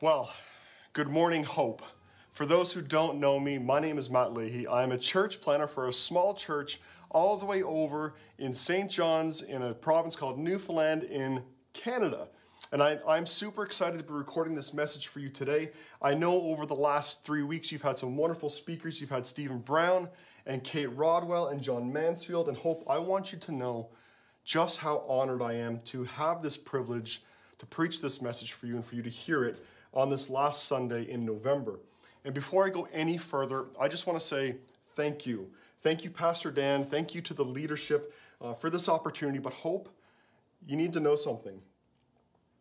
Well, good morning, Hope. For those who don't know me, my name is Matt Leahy. I am a church planter for a small church all the way over in St. John's in a province called Newfoundland in Canada. And I, am super excited to be recording this message for you today. I know over the last three weeks you've had some wonderful speakers. You've had Stephen Brown and Kate Rodwell and John Mansfield. And Hope, I want you to know just how honored I am to have this privilege to preach this message for you and for you to hear it on this last Sunday in November. And before I go any further, I just want to say thank you. Thank you, Pastor Dan. Thank you to the leadership uh, for this opportunity. But hope, you need to know something.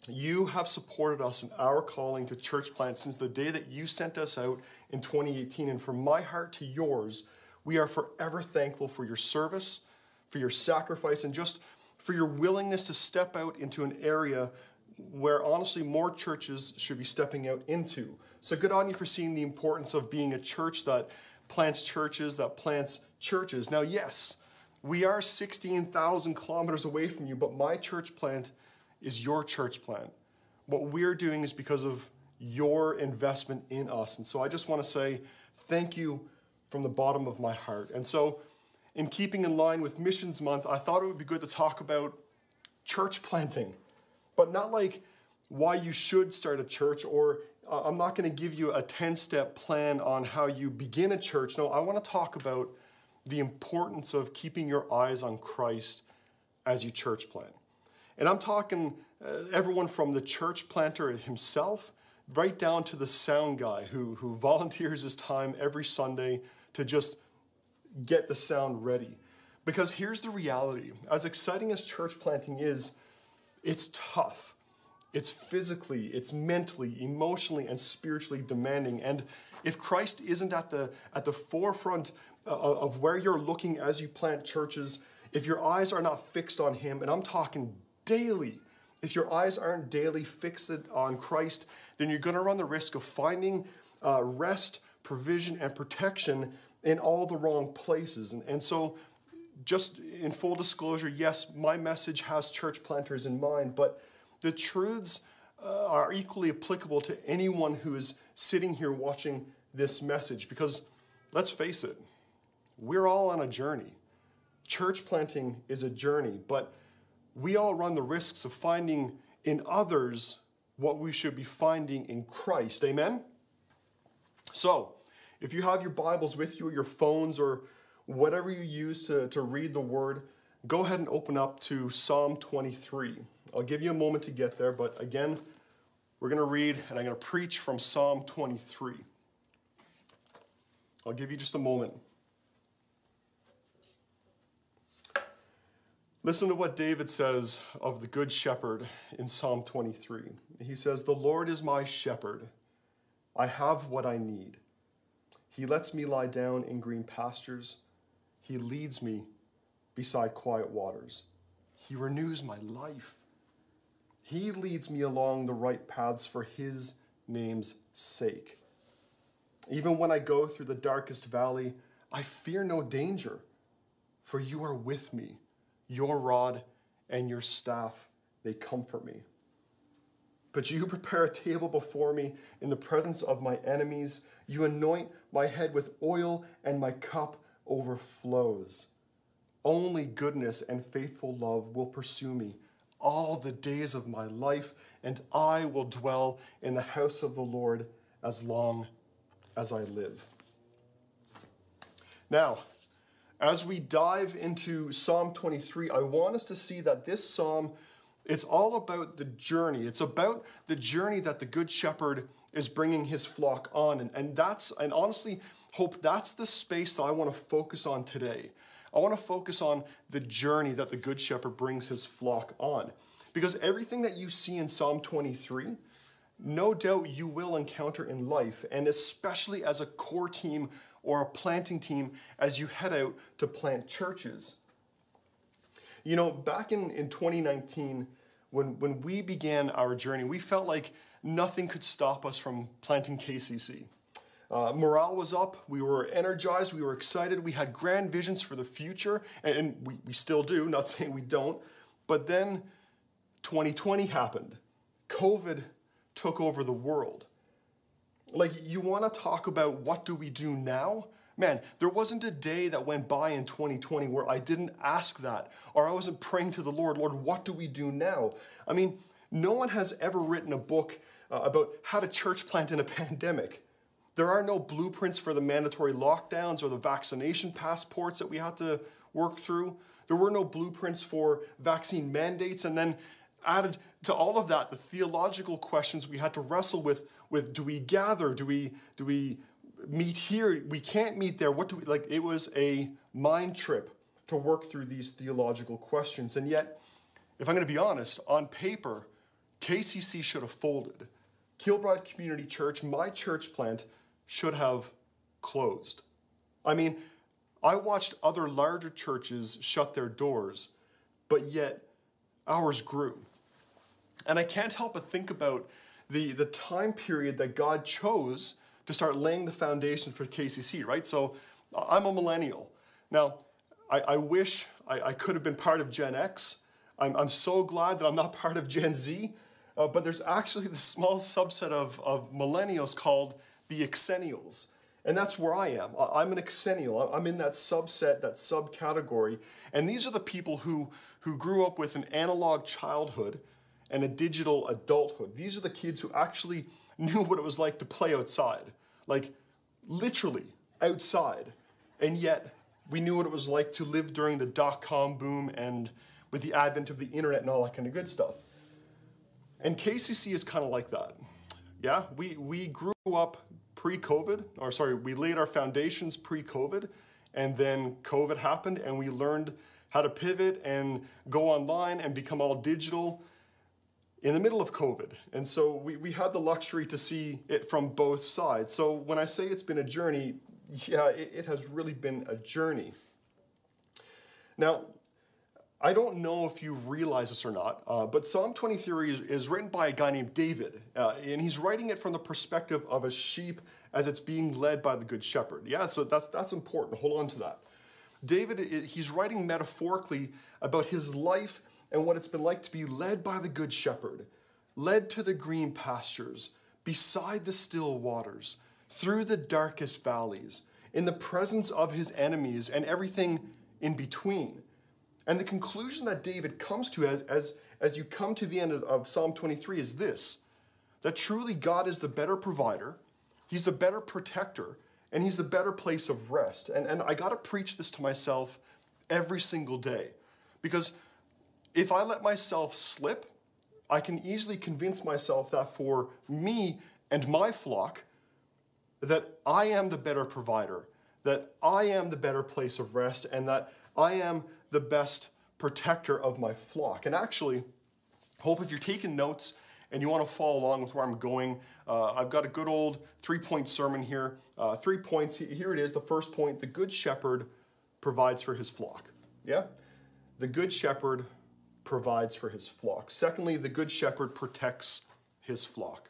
You have supported us in our calling to church plant since the day that you sent us out in 2018. And from my heart to yours, we are forever thankful for your service, for your sacrifice, and just for your willingness to step out into an area where honestly more churches should be stepping out into. So good on you for seeing the importance of being a church that plants churches, that plants churches. Now, yes, we are 16,000 kilometers away from you, but my church plant is your church plant. What we're doing is because of your investment in us. And so I just want to say thank you from the bottom of my heart. And so, in keeping in line with Missions Month, I thought it would be good to talk about church planting but not like why you should start a church or uh, I'm not going to give you a 10 step plan on how you begin a church. No, I want to talk about the importance of keeping your eyes on Christ as you church plant. And I'm talking uh, everyone from the church planter himself right down to the sound guy who, who volunteers his time every Sunday to just get the sound ready. Because here's the reality as exciting as church planting is, it's tough. It's physically, it's mentally, emotionally, and spiritually demanding. And if Christ isn't at the, at the forefront uh, of where you're looking as you plant churches, if your eyes are not fixed on Him, and I'm talking daily, if your eyes aren't daily fixed on Christ, then you're going to run the risk of finding uh, rest, provision, and protection in all the wrong places. And, and so just in full disclosure, yes, my message has church planters in mind, but the truths uh, are equally applicable to anyone who is sitting here watching this message because let's face it, we're all on a journey. Church planting is a journey, but we all run the risks of finding in others what we should be finding in Christ. Amen? So, if you have your Bibles with you or your phones or whatever you use to, to read the word, go ahead and open up to Psalm 23. I'll give you a moment to get there, but again, we're going to read and I'm going to preach from Psalm 23. I'll give you just a moment. Listen to what David says of the Good Shepherd in Psalm 23. He says, The Lord is my shepherd. I have what I need. He lets me lie down in green pastures. He leads me beside quiet waters. He renews my life. He leads me along the right paths for His name's sake. Even when I go through the darkest valley, I fear no danger, for you are with me. Your rod and your staff, they comfort me. But you prepare a table before me in the presence of my enemies. You anoint my head with oil, and my cup overflows. Only goodness and faithful love will pursue me all the days of my life, and I will dwell in the house of the Lord as long as I live. Now, as we dive into Psalm 23, I want us to see that this psalm it's all about the journey. It's about the journey that the good shepherd is bringing his flock on. And, and that's, and honestly, Hope, that's the space that I want to focus on today. I want to focus on the journey that the Good Shepherd brings his flock on. Because everything that you see in Psalm 23, no doubt you will encounter in life, and especially as a core team or a planting team as you head out to plant churches. You know, back in, in 2019, when, when we began our journey, we felt like nothing could stop us from planting KCC. Uh, morale was up. We were energized. We were excited. We had grand visions for the future, and, and we, we still do, not saying we don't. But then 2020 happened. COVID took over the world. Like, you want to talk about what do we do now? Man, there wasn't a day that went by in 2020 where I didn't ask that or I wasn't praying to the Lord, Lord, what do we do now? I mean, no one has ever written a book uh, about how to church plant in a pandemic. There are no blueprints for the mandatory lockdowns or the vaccination passports that we had to work through. There were no blueprints for vaccine mandates. And then added to all of that, the theological questions we had to wrestle with, with do we gather? Do we, do we meet here? We can't meet there. What do we, like, it was a mind trip to work through these theological questions. And yet, if I'm going to be honest, on paper, KCC should have folded. Kilbride Community Church, my church plant, should have closed. I mean, I watched other larger churches shut their doors, but yet ours grew. And I can't help but think about the, the time period that God chose to start laying the foundation for KCC, right? So I'm a millennial. Now, I, I wish I, I, could have been part of Gen X. I'm, I'm so glad that I'm not part of Gen Z. Uh, but there's actually this small subset of, of millennials called the Xennials. And that's where I am. I'm an Xennial. I'm in that subset, that subcategory. And these are the people who, who grew up with an analog childhood and a digital adulthood. These are the kids who actually knew what it was like to play outside, like literally outside. And yet, we knew what it was like to live during the dot com boom and with the advent of the internet and all that kind of good stuff. And KCC is kind of like that. Yeah, we, we grew up pre COVID, or sorry, we laid our foundations pre COVID, and then COVID happened, and we learned how to pivot and go online and become all digital in the middle of COVID. And so we, we had the luxury to see it from both sides. So when I say it's been a journey, yeah, it, it has really been a journey. Now, I don't know if you realize this or not, uh, but Psalm 23 is, is, written by a guy named David, uh, and he's writing it from the perspective of a sheep as it's being led by the good shepherd. Yeah, so that's, that's important. Hold on to that. David, he's writing metaphorically about his life and what it's been like to be led by the good shepherd, led to the green pastures, beside the still waters, through the darkest valleys, in the presence of his enemies and everything in between. And the conclusion that David comes to as, as, as you come to the end of, of Psalm 23 is this that truly God is the better provider, He's the better protector, and He's the better place of rest. And, and I got to preach this to myself every single day because if I let myself slip, I can easily convince myself that for me and my flock, that I am the better provider, that I am the better place of rest, and that I am the best protector of my flock. And actually, hope if you're taking notes and you want to follow along with where I'm going, uh, I've got a good old three point sermon here. Uh, three points. Here it is. The first point the good shepherd provides for his flock. Yeah? The good shepherd provides for his flock. Secondly, the good shepherd protects his flock.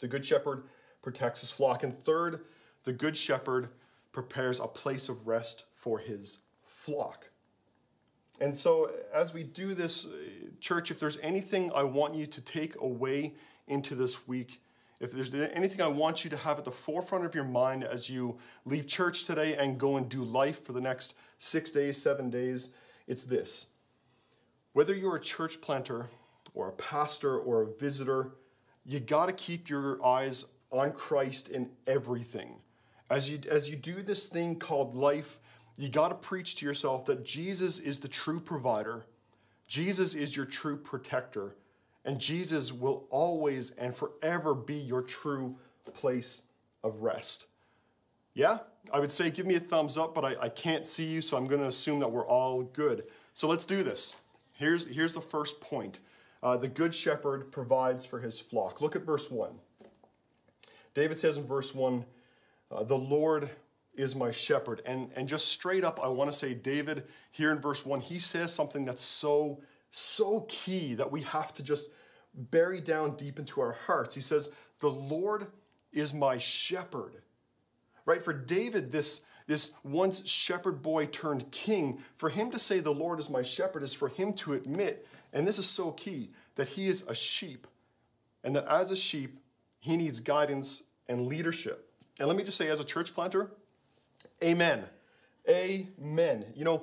The good shepherd protects his flock. And third, the good shepherd prepares a place of rest for his flock. And so, as we do this, uh, church, if there's anything I want you to take away into this week, if there's anything I want you to have at the forefront of your mind as you leave church today and go and do life for the next six days, seven days, it's this. Whether you're a church planter or a pastor or a visitor, you got to keep your eyes on Christ in everything. As you, as you do this thing called life, you got to preach to yourself that Jesus is the true provider, Jesus is your true protector, and Jesus will always and forever be your true place of rest. Yeah, I would say give me a thumbs up, but I, I can't see you, so I'm going to assume that we're all good. So let's do this. Here's, here's the first point uh, the good shepherd provides for his flock. Look at verse 1. David says in verse 1 uh, The Lord is my shepherd. And, and just straight up, I want to say, David, here in verse 1, he says something that's so, so key that we have to just bury down deep into our hearts. He says, The Lord is my shepherd. Right? For David, this, this once shepherd boy turned king, for him to say, The Lord is my shepherd, is for him to admit, and this is so key, that he is a sheep. and that as a sheep, he needs guidance and leadership. And let me just say, as a church planter, amen. Amen. You know,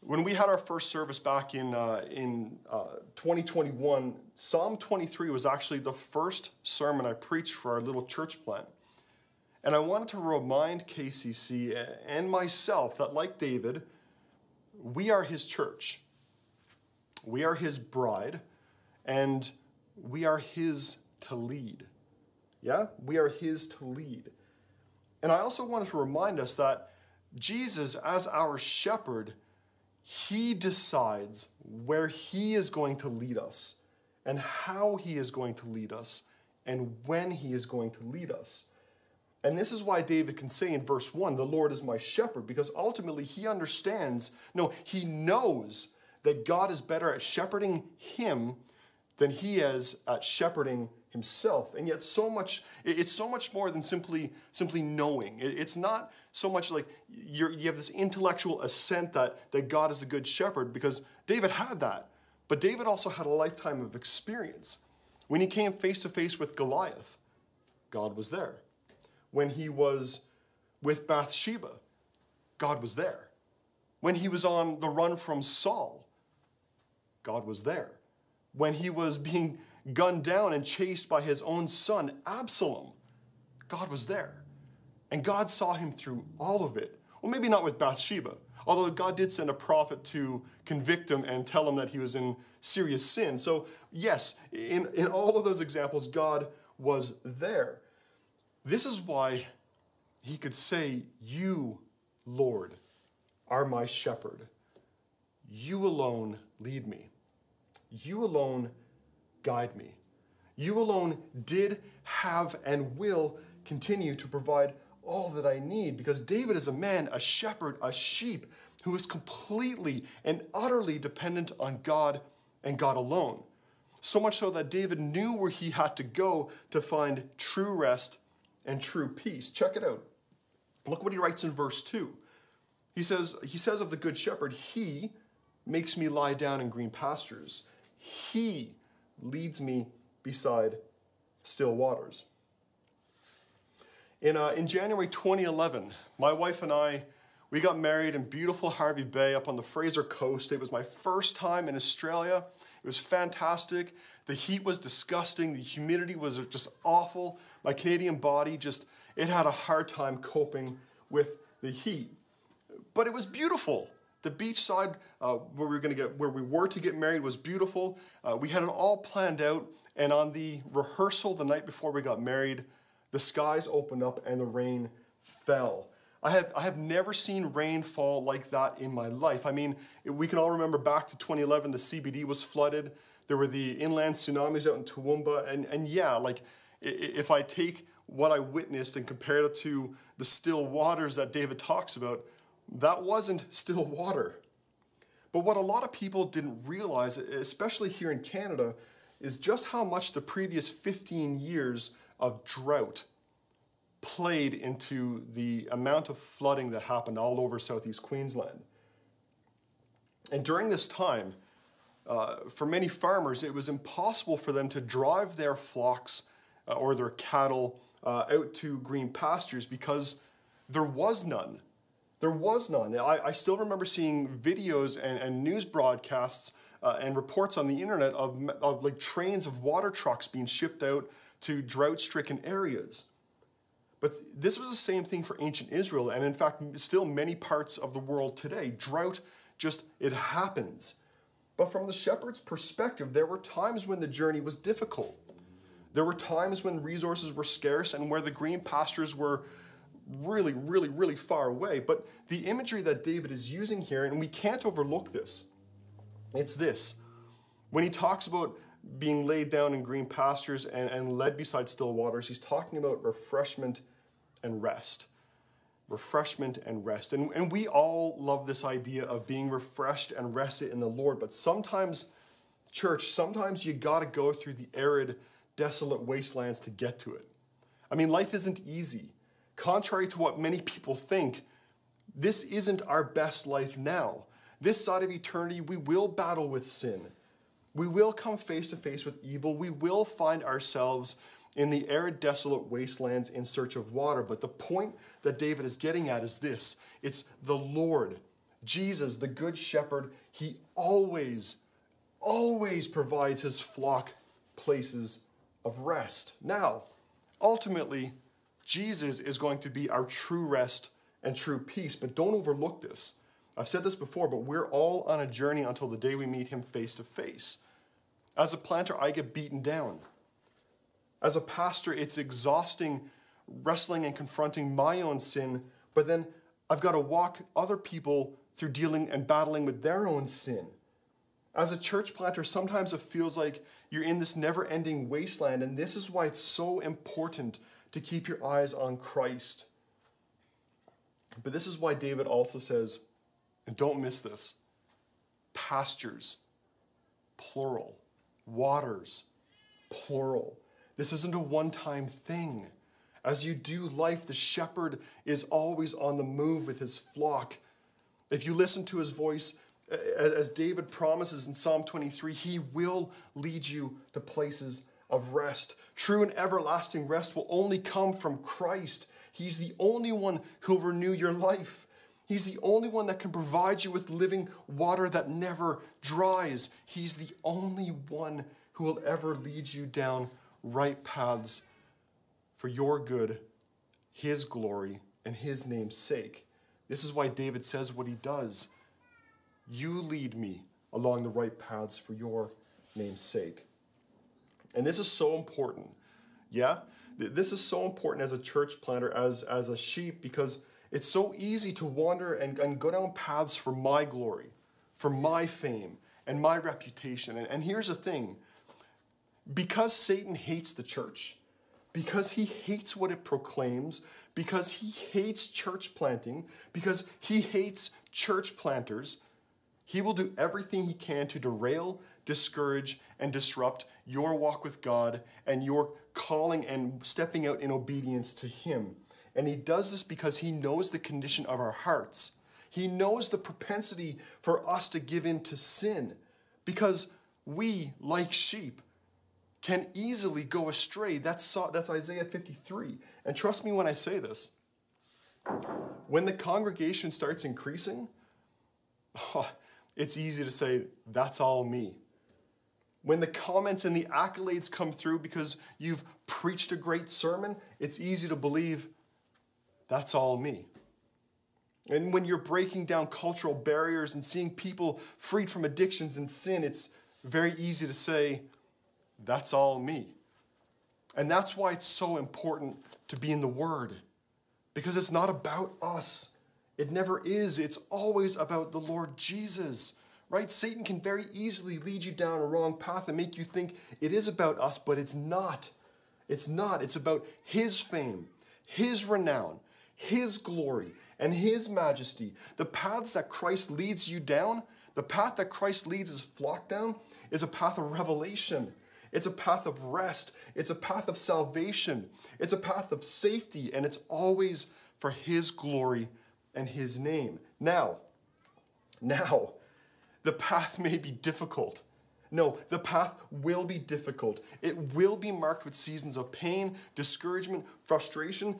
when we had our first service back in, uh, in uh, 2021, Psalm 23 was actually the first sermon I preached for our little church plant. And I wanted to remind KCC and myself that, like David, we are his church. We are his bride, and we are his to lead. Yeah? We are his to lead. And I also wanted to remind us that Jesus, as our shepherd, he decides where He is going to lead us and how He is going to lead us and when He is going to lead us. And this is why David can say in verse 1, The Lord is my shepherd, because ultimately he understands, no, he knows that God is better at shepherding him than he is at shepherding himself. And yet so much it's so much more than simply simply knowing. It's not so much like you have this intellectual assent that that god is the good shepherd because david had that. But david also had a lifetime of experience. When he came face to face with goliath god was there. When he was with bathsheba god was there. When he was on the run from saul god was there. When he was being gunned down and chased by his own son, Absalom, God was there. And God saw him through all of it. Well, maybe not with Bathsheba, although God did send a prophet to convict him and tell him that he was in serious sin. So, yes, in, in all of those examples, God was there. This is why he could say, You, Lord, are my shepherd. You alone lead me. You alone guide me. You alone did, have, and will continue to provide all that I need because David is a man, a shepherd, a sheep who is completely and utterly dependent on God and God alone. So much so that David knew where he had to go to find true rest and true peace. Check it out. Look what he writes in verse 2. He says, he says of the good shepherd, He makes me lie down in green pastures. He leads me beside still waters. In, uh, in January 2011, my wife and I, we got married in beautiful Hervey Bay up on the Fraser Coast. It was my first time in Australia. It was fantastic. The heat was disgusting. The humidity was just awful. My Canadian body just, it had a hard time coping with the heat. But it was beautiful. The beachside uh, where we were going to get, where we were to get married, was beautiful. Uh, we had it all planned out, and on the rehearsal the night before we got married, the skies opened up and the rain fell. I have, I have never seen rain fall like that in my life. I mean, we can all remember back to 2011, the CBD was flooded. There were the inland tsunamis out in Toowoomba. And, and yeah, like if I take what I witnessed and compare it to the still waters that David talks about, that wasn't still water. But what a lot of people didn't realize, especially here in Canada, is just how much the previous 15 years of drought played into the amount of flooding that happened all over southeast Queensland. And during this time, uh, for many farmers, it was impossible for them to drive their flocks uh, or their cattle uh, out to green pastures because there was none. There was none. I, I still remember seeing videos and, and news broadcasts uh, and reports on the internet of, of like trains of water trucks being shipped out to drought-stricken areas. But this was the same thing for ancient Israel, and in fact, still many parts of the world today. Drought just, it happens. But from the shepherd's perspective, there were times when the journey was difficult. There were times when resources were scarce and where the green pastures were really, really, really far away. But the imagery that David is using here, and we can't overlook this, it's this. When he talks about being laid down in green pastures and, and led beside still waters, he's talking about refreshment and rest. Refreshment and rest. And, and we all love this idea of being refreshed and rested in the Lord, but sometimes, church, sometimes you got to go through the arid, desolate wastelands to get to it. I mean, life isn't easy. Contrary to what many people think, this isn't our best life now. This side of eternity, we will battle with sin. We will come face to face with evil. We will find ourselves in the arid, desolate wastelands in search of water. But the point that David is getting at is this it's the Lord, Jesus, the Good Shepherd. He always, always provides his flock places of rest. Now, ultimately, Jesus is going to be our true rest and true peace. But don't overlook this. I've said this before, but we're all on a journey until the day we meet him face to face. As a planter, I get beaten down. As a pastor, it's exhausting wrestling and confronting my own sin, but then I've got to walk other people through dealing and battling with their own sin. As a church planter, sometimes it feels like you're in this never ending wasteland, and this is why it's so important to keep your eyes on Christ. But this is why David also says, and don't miss this pastures, plural, waters, plural. This isn't a one time thing. As you do life, the shepherd is always on the move with his flock. If you listen to his voice, as David promises in Psalm 23, he will lead you to places of rest. True and everlasting rest will only come from Christ. He's the only one who'll renew your life. He's the only one that can provide you with living water that never dries. He's the only one who will ever lead you down right paths for your good, His glory, and His name's sake. This is why David says what he does. You lead me along the right paths for your name's sake. And this is so important. Yeah? This is so important as a church planter, as, as a sheep, because it's so easy to wander and, and go down paths for my glory, for my fame, and my reputation. And, and here's the thing because Satan hates the church, because he hates what it proclaims, because he hates church planting, because he hates church planters, he will do everything he can to derail, discourage, and disrupt your walk with God and your calling and stepping out in obedience to him. And he does this because he knows the condition of our hearts. He knows the propensity for us to give in to sin because we, like sheep, can easily go astray. That's, that's Isaiah 53. And trust me when I say this. When the congregation starts increasing, oh, it's easy to say, that's all me. When the comments and the accolades come through because you've preached a great sermon, it's easy to believe, that's all me. And when you're breaking down cultural barriers and seeing people freed from addictions and sin, it's very easy to say, that's all me. And that's why it's so important to be in the Word, because it's not about us. It never is. It's always about the Lord Jesus, right? Satan can very easily lead you down a wrong path and make you think it is about us, but it's not. It's not. It's about His fame, His renown, his glory and His majesty. The paths that Christ leads you down, the path that Christ leads His flock down, is a path of revelation. It's a path of rest. It's a path of salvation. It's a path of safety, and it's always for His glory and His name. Now, now, the path may be difficult. No, the path will be difficult. It will be marked with seasons of pain, discouragement, frustration,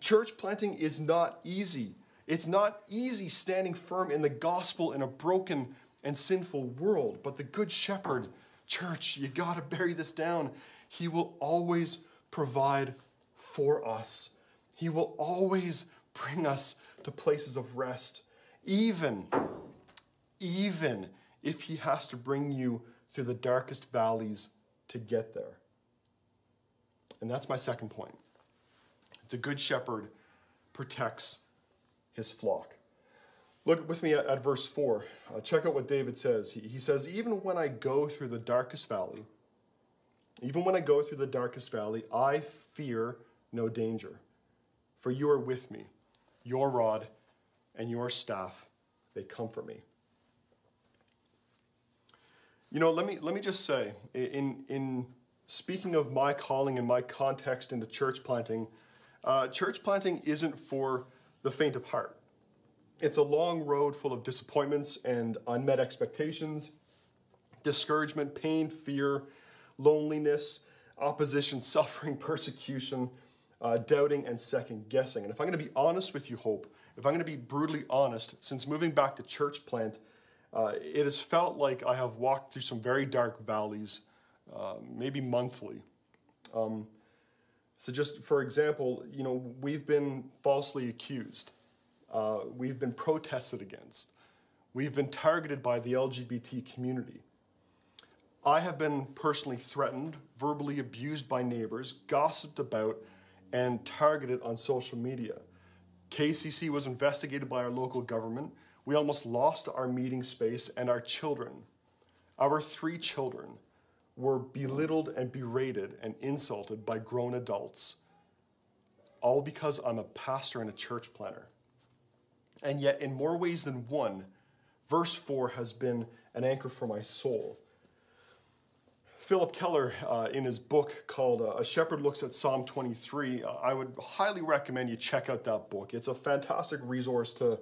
church planting is not easy. It's not easy standing firm in the gospel in a broken and sinful world. But the Good Shepherd, church, you got to bury this down. He will always provide for us, He will always bring us to places of rest, even, even if He has to bring you through the darkest valleys to get there. And that's my second point. The good shepherd protects his flock. Look with me at, at verse 4. Uh, check out what David says. He, he says, Even when I go through the darkest valley, even when I go through the darkest valley, I fear no danger. For you are with me. Your rod and your staff, they comfort me. You know, let me, let me just say, in, in speaking of my calling and my context into church planting, uh, church planting isn't for the faint of heart. It's a long road full of disappointments and unmet expectations, discouragement, pain, fear, loneliness, opposition, suffering, persecution, uh, doubting, and second guessing. And if I'm going to be honest with you, Hope, if I'm going to be brutally honest, since moving back to church plant, uh, it has felt like I have walked through some very dark valleys, uh, maybe monthly. Um, so, just for example, you know, we've been falsely accused, uh, we've been protested against, we've been targeted by the LGBT community. I have been personally threatened, verbally abused by neighbors, gossiped about, and targeted on social media. KCC was investigated by our local government. We almost lost our meeting space and our children. Our three children were belittled and berated and insulted by grown adults, all because I'm a pastor and a church planter. And yet, in more ways than one, verse 4 has been an anchor for my soul. Phillip Keller, uh, in his book called uh, A Shepherd Looks at Psalm 23, uh, I would highly recommend you check out that book. It's a fantastic resource to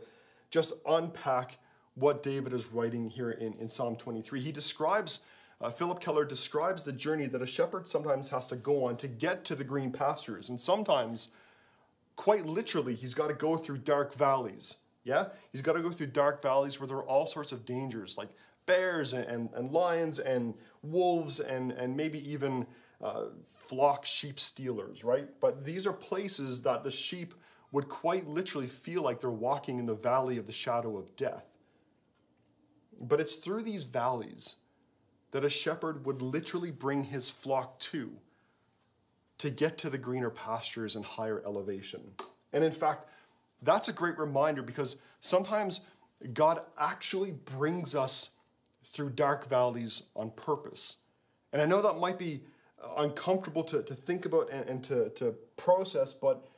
just unpack what David is writing here in, in Psalm 23. He describes uh, Phillip Keller describes the journey that a shepherd sometimes has to go on to get to the green pastures. And sometimes, quite literally, he's got to go through dark valleys. Yeah? He's got to go through dark valleys where there are all sorts of dangers, like bears and, and, and lions and wolves and, and maybe even uh, flock sheep stealers, right? But these are places that the sheep would quite literally feel like they're walking in the valley of the shadow of death. But it's through these valleys that a shepherd would literally bring his flock to to get to the greener pastures and higher elevation. And in fact, that's a great reminder because sometimes God actually brings us through dark valleys on purpose. And I know that might be uh, uncomfortable to, to think about and, and to, to process, but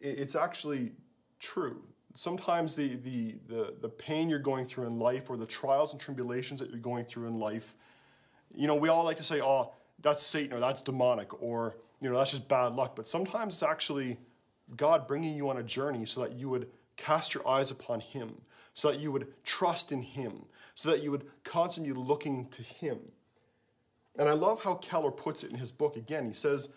it's actually true sometimes the, the, the, the pain you're going through in life or the trials and tribulations that you're going through in life, you know, we all like to say, oh, that's Satan or that's demonic or, you know, that's just bad luck. But sometimes it's actually God bringing you on a journey so that you would cast your eyes upon Him, so that you would trust in Him, so that you would constantly be looking to Him. And I love how Keller puts it in his book again. He says,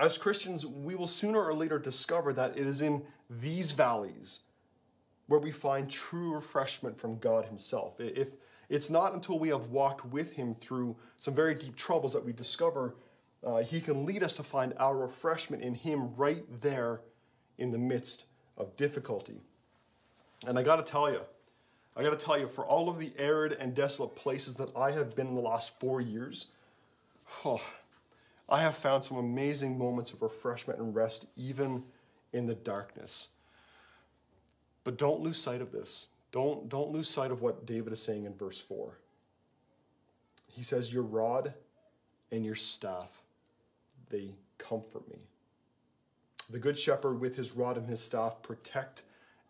as Christians, we will sooner or later discover that it is in these valleys where we find true refreshment from God Himself. If it's not until we have walked with Him through some very deep troubles that we discover uh, He can lead us to find our refreshment in Him right there in the midst of difficulty. And I got to tell you, I got to tell you, for all of the arid and desolate places that I have been in the last four years, oh, I have found some amazing moments of refreshment and rest, even in the darkness. But don't lose sight of this. Don't, don't lose sight of what David is saying in verse 4. He says, Your rod and your staff, they comfort me. The good shepherd, with his rod and his staff, protect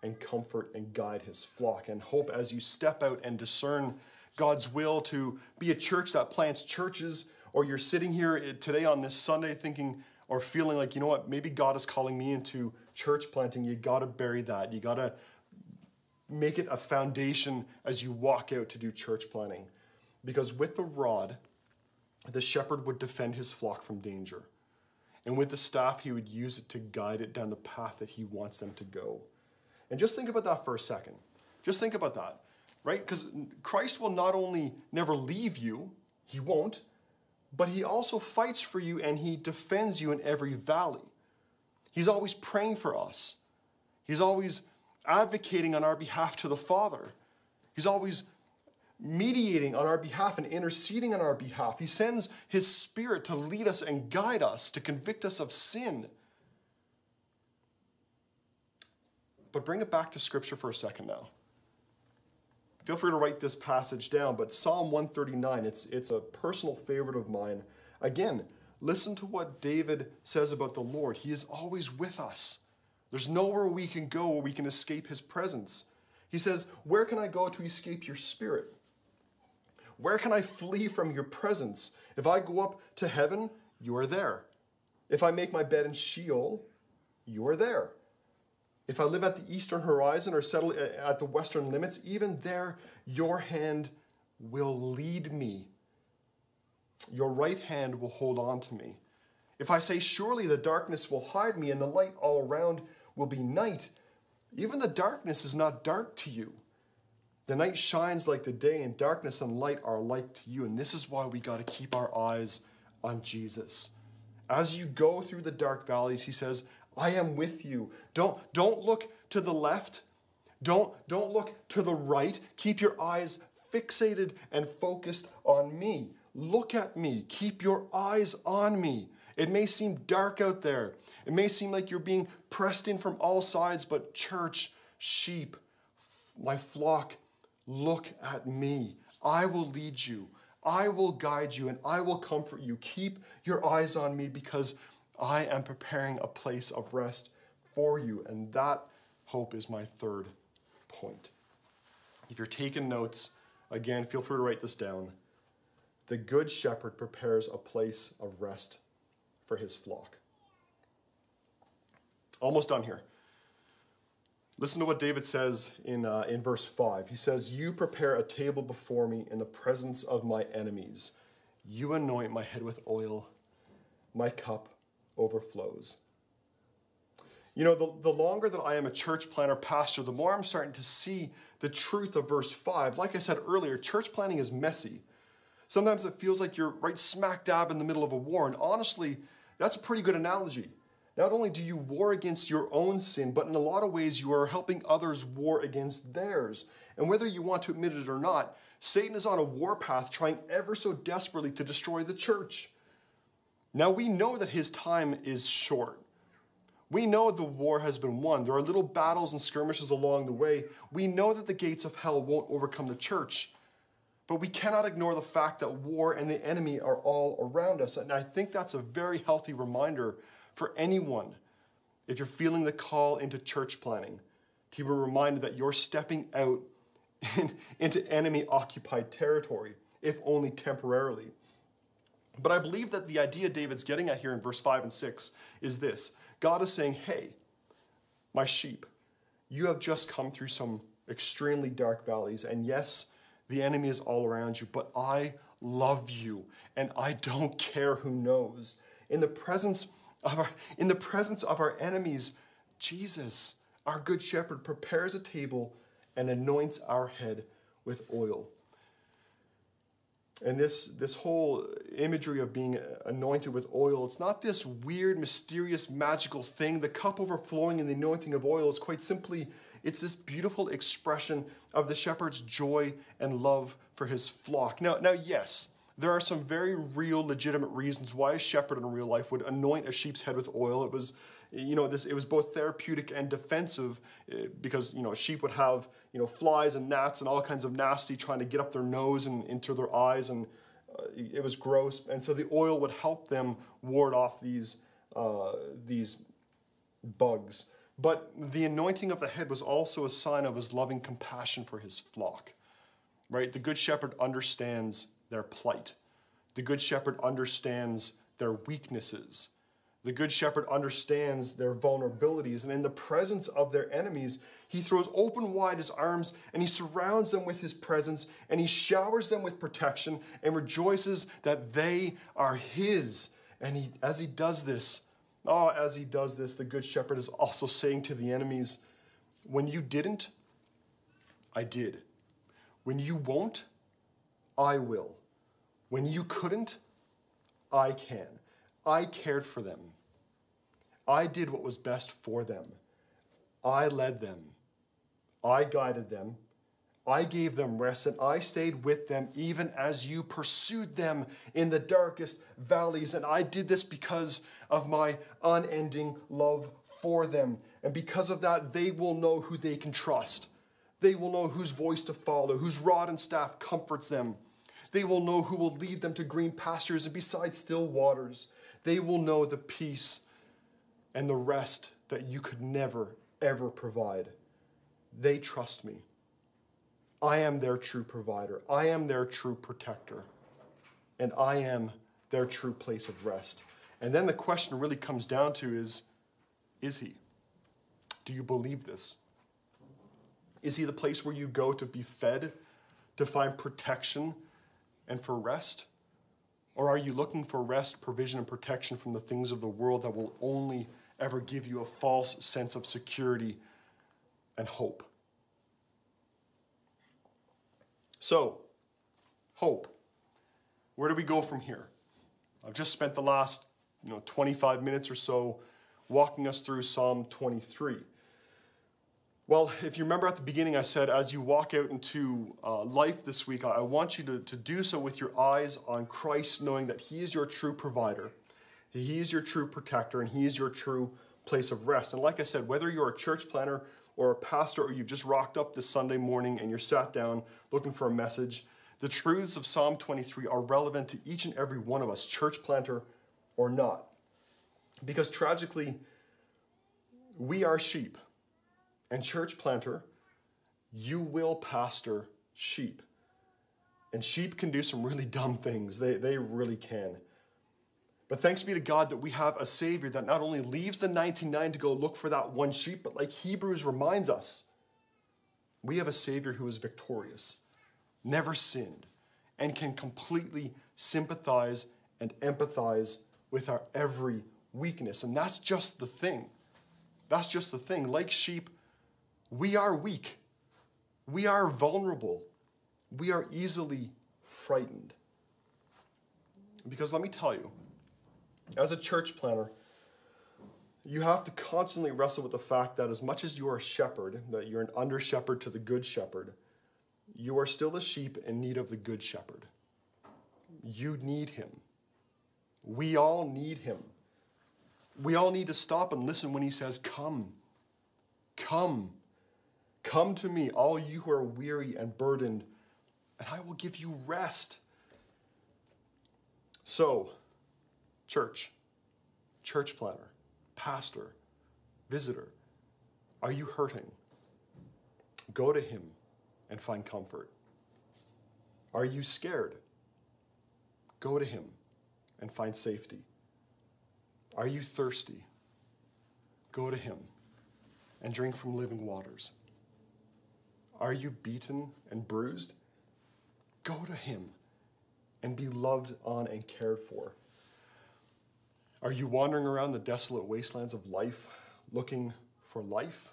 and comfort and guide his flock. And hope as you step out and discern God's will to be a church that plants churches or you're sitting here eh, today on this Sunday thinking or feeling like, you know what, maybe God is calling me into church planting, you got to bury that. You got to make it a foundation as you walk out to do church planting. Because with the rod, the shepherd would defend his flock from danger. And with the staff, he would use it to guide it down the path that he wants them to go. And just think about that for a second. Just think about that, right? Because Christ will not only never leave you, he won't, but he also fights for you and he defends you in every valley. He's always praying for us. He's always advocating on our behalf to the Father. He's always mediating on our behalf and interceding on our behalf. He sends his Spirit to lead us and guide us, to convict us of sin. But bring it back to Scripture for a second now. Feel free to write this passage down, but Psalm 139, it's, it's a personal favorite of mine. Again, listen to what David says about the Lord. He is always with us. There's nowhere we can go where we can escape his presence. He says, Where can I go to escape your spirit? Where can I flee from your presence? If I go up to heaven, you are there. If I make my bed in Sheol, you are there. If I live at the eastern horizon or settle uh, at the western limits, even there your hand will lead me. Your right hand will hold on to me. If I say, Surely the darkness will hide me, and the light all around will be night, even the darkness is not dark to you. The night shines like the day, and darkness and light are alike to you. And this is why we got to keep our eyes on Jesus. As you go through the dark valleys, he says, I am with you. Don't, don't look to the left. Don't, don't look to the right. Keep your eyes fixated and focused on me. Look at me. Keep your eyes on me. It may seem dark out there. It may seem like you're being pressed in from all sides, but church, sheep, my flock, look at me. I will lead you. I will guide you and I will comfort you. Keep your eyes on me because I am preparing a place of rest for you. And that hope is my third point. If you're taking notes, again, feel free to write this down. The Good Shepherd prepares a place of rest for his flock. Almost done here. Listen to what David says in, uh, in verse 5. He says, You prepare a table before me in the presence of my enemies. You anoint my head with oil, my cup overflows. You know, the, the longer that I am a church planter pastor, the more I'm starting to see the truth of verse 5. Like I said earlier, church planting is messy. Sometimes it feels like you're right smack dab in the middle of a war. And honestly, that's a pretty good analogy. Not only do you war against your own sin, but in a lot of ways you are helping others war against theirs. And whether you want to admit it or not, Satan is on a warpath trying ever so desperately to destroy the church. Now we know that his time is short. We know the war has been won. There are little battles and skirmishes along the way. We know that the gates of hell won't overcome the church. But we cannot ignore the fact that war and the enemy are all around us. And I think that's a very healthy reminder for anyone if you're feeling the call into church planting to be reminded that you're stepping out in, into enemy occupied territory, if only temporarily. But I believe that the idea David's getting at here in verse 5 and 6 is this God is saying, Hey, my sheep, you have just come through some extremely dark valleys. And yes, the enemy is all around you, but I love you and I don't care who knows. In the presence of our, in the presence of our enemies, Jesus, our good shepherd, prepares a table and anoints our head with oil. And this, this whole imagery of being anointed with oil, it's not this weird, mysterious, magical thing. The cup overflowing in the anointing of oil is quite simply, it's this beautiful expression of the shepherd's joy and love for his flock. Now, now yes, there are some very real, legitimate reasons why a shepherd in real life would anoint a sheep's head with oil. It was, you know, this it was both therapeutic and defensive eh, because you know sheep would have you know flies and gnats and all kinds of nasty trying to get up their nose and into their eyes, and uh, it was gross. And so the oil would help them ward off these uh, these bugs. But the anointing of the head was also a sign of his loving compassion for his flock. Right? The good shepherd understands their plight. The Good Shepherd understands their weaknesses. The Good Shepherd understands their vulnerabilities. And in the presence of their enemies, he throws open wide his arms and he surrounds them with his presence and he showers them with protection and rejoices that they are his. And he, as he does this, oh, as he does this, the Good Shepherd is also saying to the enemies, When you didn't, I did. When you won't, I will. When you couldn't, I can. I cared for them. I did what was best for them. I led them. I guided them. I gave them rest and I stayed with them even as you pursued them in the darkest valleys. And I did this because of my unending love for them. And because of that, they will know who they can trust. They will know whose voice to follow, whose rod and staff comforts them. They will know who will lead them to green pastures and beside still waters. They will know the peace and the rest that you could never, ever provide. They trust me. I am their true provider. I am their true protector. And I am their true place of rest. And then the question really comes down to is is he? Do you believe this? Is he the place where you go to be fed to find protection and for rest? Or are you looking for rest, provision, and protection from the things of the world that will only ever give you a false sense of security and hope? So, hope. Where do we go from here? I've just spent the last you know, 25 minutes or so walking us through Psalm 23. Well, if you remember at the beginning, I said as you walk out into uh, life this week, I want you to, to do so with your eyes on Christ, knowing that He is your true provider, He is your true protector, and He is your true place of rest. And like I said, whether you're a church planter or a pastor, or you've just rocked up this Sunday morning and you're sat down looking for a message, the truths of Psalm 23 are relevant to each and every one of us, church planter or not. Because tragically, we are sheep. And church planter, you will pastor sheep. And sheep can do some really dumb things. They, they really can. But thanks be to God that we have a Savior that not only leaves the 99 to go look for that one sheep, but like Hebrews reminds us, we have a Savior who is victorious, never sinned, and can completely sympathize and empathize with our every weakness. And that's just the thing. That's just the thing. Like sheep, we are weak, we are vulnerable, we are easily frightened. Because let me tell you, as a church planter, you have to constantly wrestle with the fact that as much as you are a shepherd, that you're an under shepherd to the good shepherd, you are still a sheep in need of the good shepherd. You need him. We all need him. We all need to stop and listen when he says, Come, come, come to me, all you who are weary and burdened, and I will give you rest. So, church, church planter, pastor, visitor, are you hurting? Go to him and find comfort. Are you scared? Go to him and find safety. Are you thirsty? Go to him and drink from living waters. Are you beaten and bruised? Go to him and be loved on and cared for. Are you wandering around the desolate wastelands of life looking for life?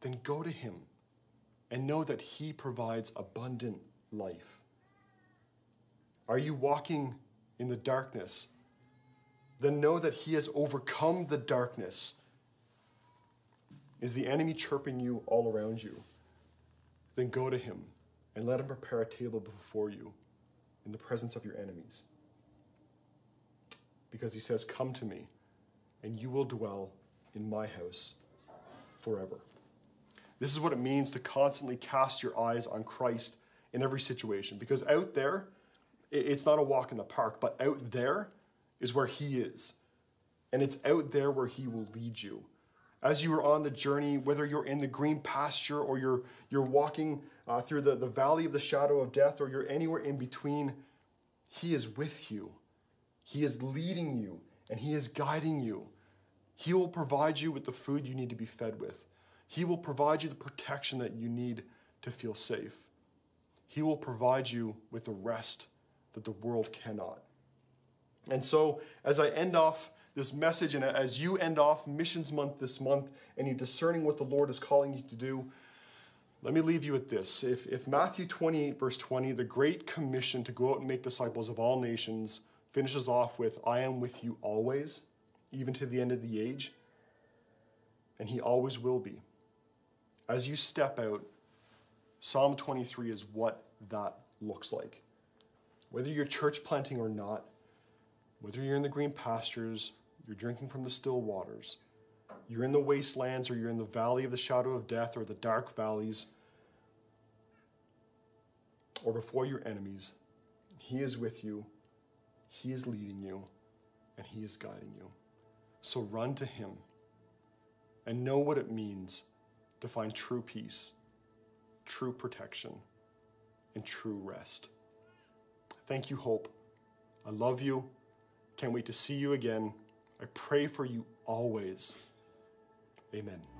Then go to him and know that he provides abundant life. Are you walking in the darkness then know that he has overcome the darkness. Is the enemy chirping you all around you? Then go to him and let him prepare a table before you in the presence of your enemies. Because he says, Come to me, and you will dwell in my house forever. This is what it means to constantly cast your eyes on Christ in every situation. Because out there, it's not a walk in the park, but out there, is where He is. And it's out there where He will lead you. As you are on the journey, whether you're in the green pasture or you're, you're walking uh, through the, the valley of the shadow of death or you're anywhere in between, He is with you. He is leading you and He is guiding you. He will provide you with the food you need to be fed with. He will provide you the protection that you need to feel safe. He will provide you with the rest that the world cannot. And so, as I end off this message, and as you end off Missions Month this month, and you're discerning what the Lord is calling you to do, let me leave you with this. If, if Matthew 28, verse 20, the Great Commission to go out and make disciples of all nations, finishes off with, I am with you always, even to the end of the age, and He always will be. As you step out, Psalm 23 is what that looks like. Whether you're church planting or not, whether you're in the green pastures, you're drinking from the still waters, you're in the wastelands, or you're in the valley of the shadow of death, or the dark valleys, or before your enemies, He is with you, He is leading you, and He is guiding you. So run to Him and know what it means to find true peace, true protection, and true rest. Thank you, Hope. I love you. Can't wait to see you again. I pray for you always. Amen.